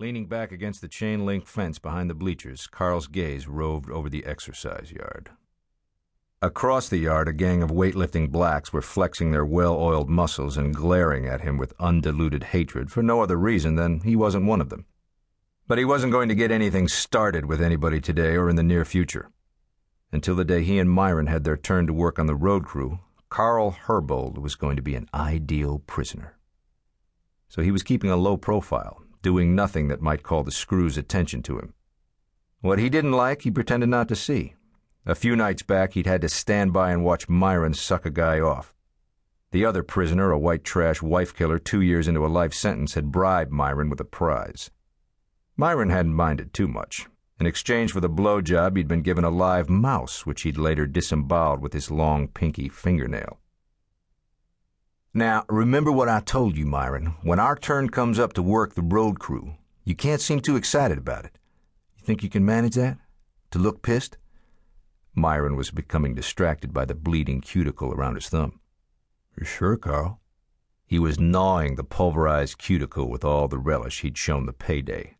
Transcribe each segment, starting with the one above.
Leaning back against the chain link fence behind the bleachers, Carl's gaze roved over the exercise yard. Across the yard, a gang of weightlifting blacks were flexing their well oiled muscles and glaring at him with undiluted hatred for no other reason than he wasn't one of them. But he wasn't going to get anything started with anybody today or in the near future. Until the day he and Myron had their turn to work on the road crew, Carl Herbold was going to be an ideal prisoner. So he was keeping a low profile, doing nothing that might call the screw's attention to him. What he didn't like, he pretended not to see. A few nights back, he'd had to stand by and watch Myron suck a guy off. The other prisoner, a white trash wife killer two years into a life sentence, had bribed Myron with a prize. Myron hadn't minded too much. In exchange for the blowjob, he'd been given a live mouse, which he'd later disemboweled with his long, pinky fingernail. Now, remember what I told you, Myron. When our turn comes up to work the road crew, you can't seem too excited about it. You think you can manage that? To look pissed? Myron was becoming distracted by the bleeding cuticle around his thumb. Sure, Carl. He was gnawing the pulverized cuticle with all the relish he'd shown the payday.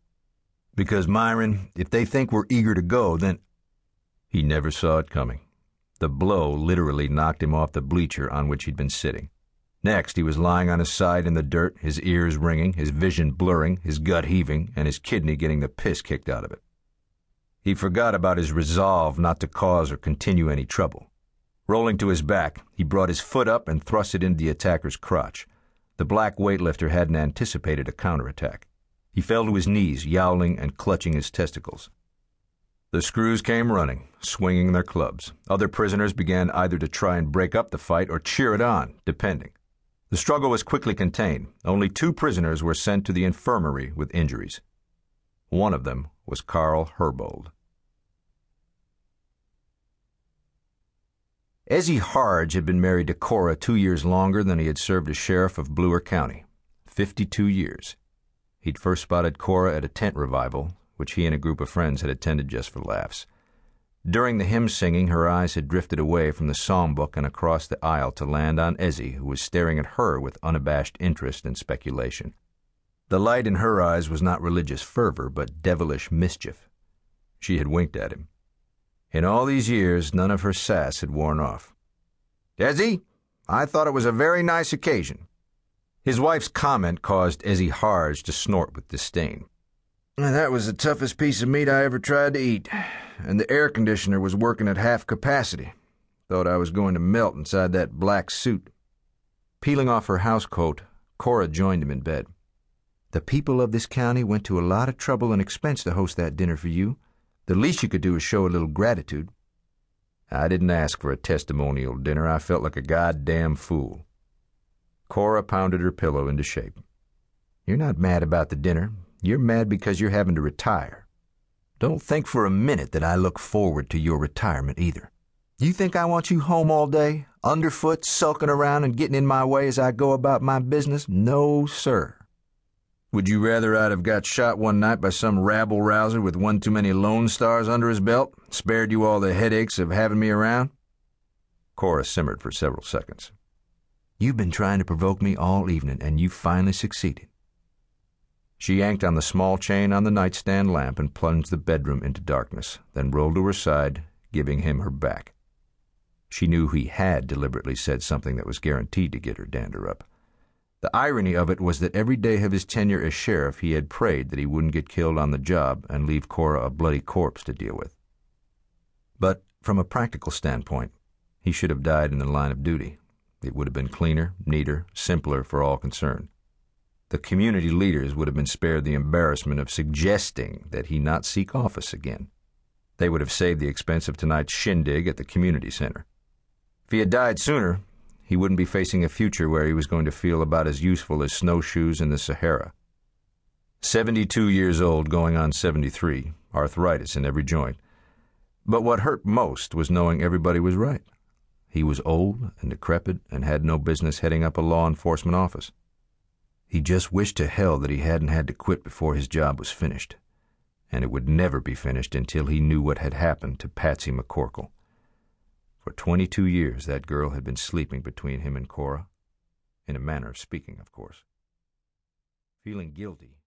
Because, Myron, if they think we're eager to go, then. He never saw it coming. The blow literally knocked him off the bleacher on which he'd been sitting. Next, he was lying on his side in the dirt, his ears ringing, his vision blurring, his gut heaving, and his kidney getting the piss kicked out of it. He forgot about his resolve not to cause or continue any trouble. Rolling to his back, he brought his foot up and thrust it into the attacker's crotch. The black weightlifter hadn't anticipated a counterattack. He fell to his knees, yowling and clutching his testicles. The screws came running, swinging their clubs. Other prisoners began either to try and break up the fight or cheer it on, depending. The struggle was quickly contained. Only two prisoners were sent to the infirmary with injuries. One of them was Carl Herbold. Ezzy Hardge had been married to Cora two years longer than he had served as sheriff of Blewer County. Fifty-two years. He'd first spotted Cora at a tent revival, which he and a group of friends had attended just for laughs. During the hymn singing, her eyes had drifted away from the psalm book and across the aisle to land on Ezzy, who was staring at her with unabashed interest and speculation. The light in her eyes was not religious fervor, but devilish mischief. She had winked at him. In all these years, none of her sass had worn off. Ezzy, I thought it was a very nice occasion. His wife's comment caused Ezzy Hardge to snort with disdain. That was the toughest piece of meat I ever tried to eat, and the air conditioner was working at half capacity. Thought I was going to melt inside that black suit. Peeling off her housecoat, Cora joined him in bed. The people of this county went to a lot of trouble and expense to host that dinner for you. The least you could do is show a little gratitude. I didn't ask for a testimonial dinner. I felt like a goddamn fool. Cora pounded her pillow into shape. You're not mad about the dinner. You're mad because you're having to retire. Don't think for a minute that I look forward to your retirement either. You think I want you home all day, underfoot, sulking around and getting in my way as I go about my business? No, sir. Would you rather I'd have got shot one night by some rabble rouser with one too many Lone Stars under his belt, spared you all the headaches of having me around? Cora simmered for several seconds. You've been trying to provoke me all evening, and you finally succeeded. She yanked on the small chain on the nightstand lamp and plunged the bedroom into darkness, then rolled to her side, giving him her back. She knew he had deliberately said something that was guaranteed to get her dander up. The irony of it was that every day of his tenure as sheriff he had prayed that he wouldn't get killed on the job and leave Cora a bloody corpse to deal with. But from a practical standpoint, he should have died in the line of duty. It would have been cleaner, neater, simpler for all concerned the community leaders would have been spared the embarrassment of suggesting that he not seek office again. They would have saved the expense of tonight's shindig at the community center. If he had died sooner, he wouldn't be facing a future where he was going to feel about as useful as snowshoes in the Sahara. 72 years old, going on 73, arthritis in every joint. But what hurt most was knowing everybody was right. He was old and decrepit and had no business heading up a law enforcement office. He just wished to hell that he hadn't had to quit before his job was finished. And it would never be finished until he knew what had happened to Patsy McCorkle. For 22 years, that girl had been sleeping between him and Cora. In a manner of speaking, of course. Feeling guilty,